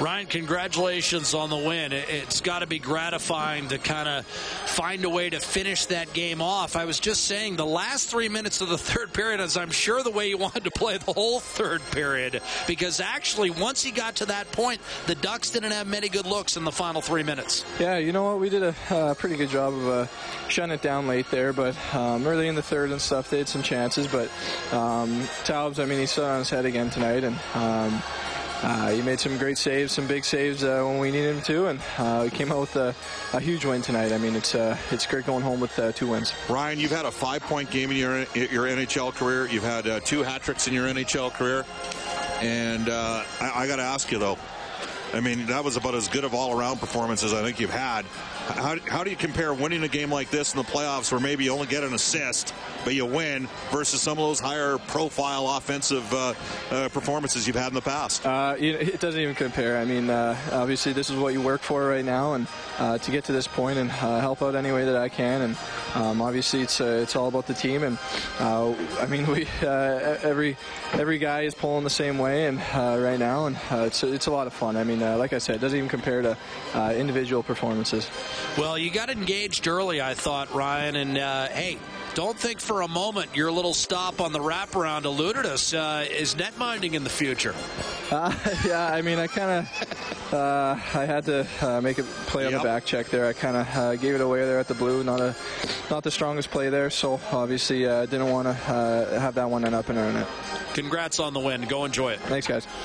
Ryan, congratulations on the win. It's got to be gratifying to kind of find a way to finish that game off. I was just saying the last three minutes of the third period is, I'm sure, the way you wanted to play the whole third period because actually, once he got to that point, the Ducks didn't have many good looks in the final three minutes. Yeah, you know what? We did a pretty good job of uh, shutting it down late there, but um, early in the third and stuff, they had some chances. But um, Taubes, I mean, he stood on his head again tonight, and um, uh, he made some great saves, some big saves uh, when we needed him to, and uh, we came out with a, a, huge win tonight. I mean, it's uh, it's great going home with uh, two wins. Ryan, you've had a five-point game in your your NHL career. You've had uh, two hat tricks in your NHL career, and I, I got to ask you though. I mean, that was about as good of all-around performance as I think you've had. How, how do you compare winning a game like this in the playoffs where maybe you only get an assist, but you win, versus some of those higher profile offensive uh, uh, performances you've had in the past? Uh, it doesn't even compare. I mean, uh, obviously, this is what you work for right now, and uh, to get to this point and uh, help out any way that I can. And um, obviously, it's it's all about the team. And I mean, we every every guy is pulling the same way, and right now, and it's it's a lot of fun. I mean, like I said, it doesn't even compare to individual performances. Well, you got engaged early, I thought, Ryan. And uh, hey, don't think for a moment your little stop on the wraparound eluded us. Uh, is netminding in the future? Uh, yeah, I mean, I kind of uh, I had to uh, make a play on yep. the back check there. I kind of uh, gave it away there at the blue. Not a not the strongest play there, so obviously I didn't want to have that one end up and earn it. Congrats on the win. Go enjoy it. Thanks, guys.